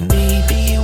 Maybe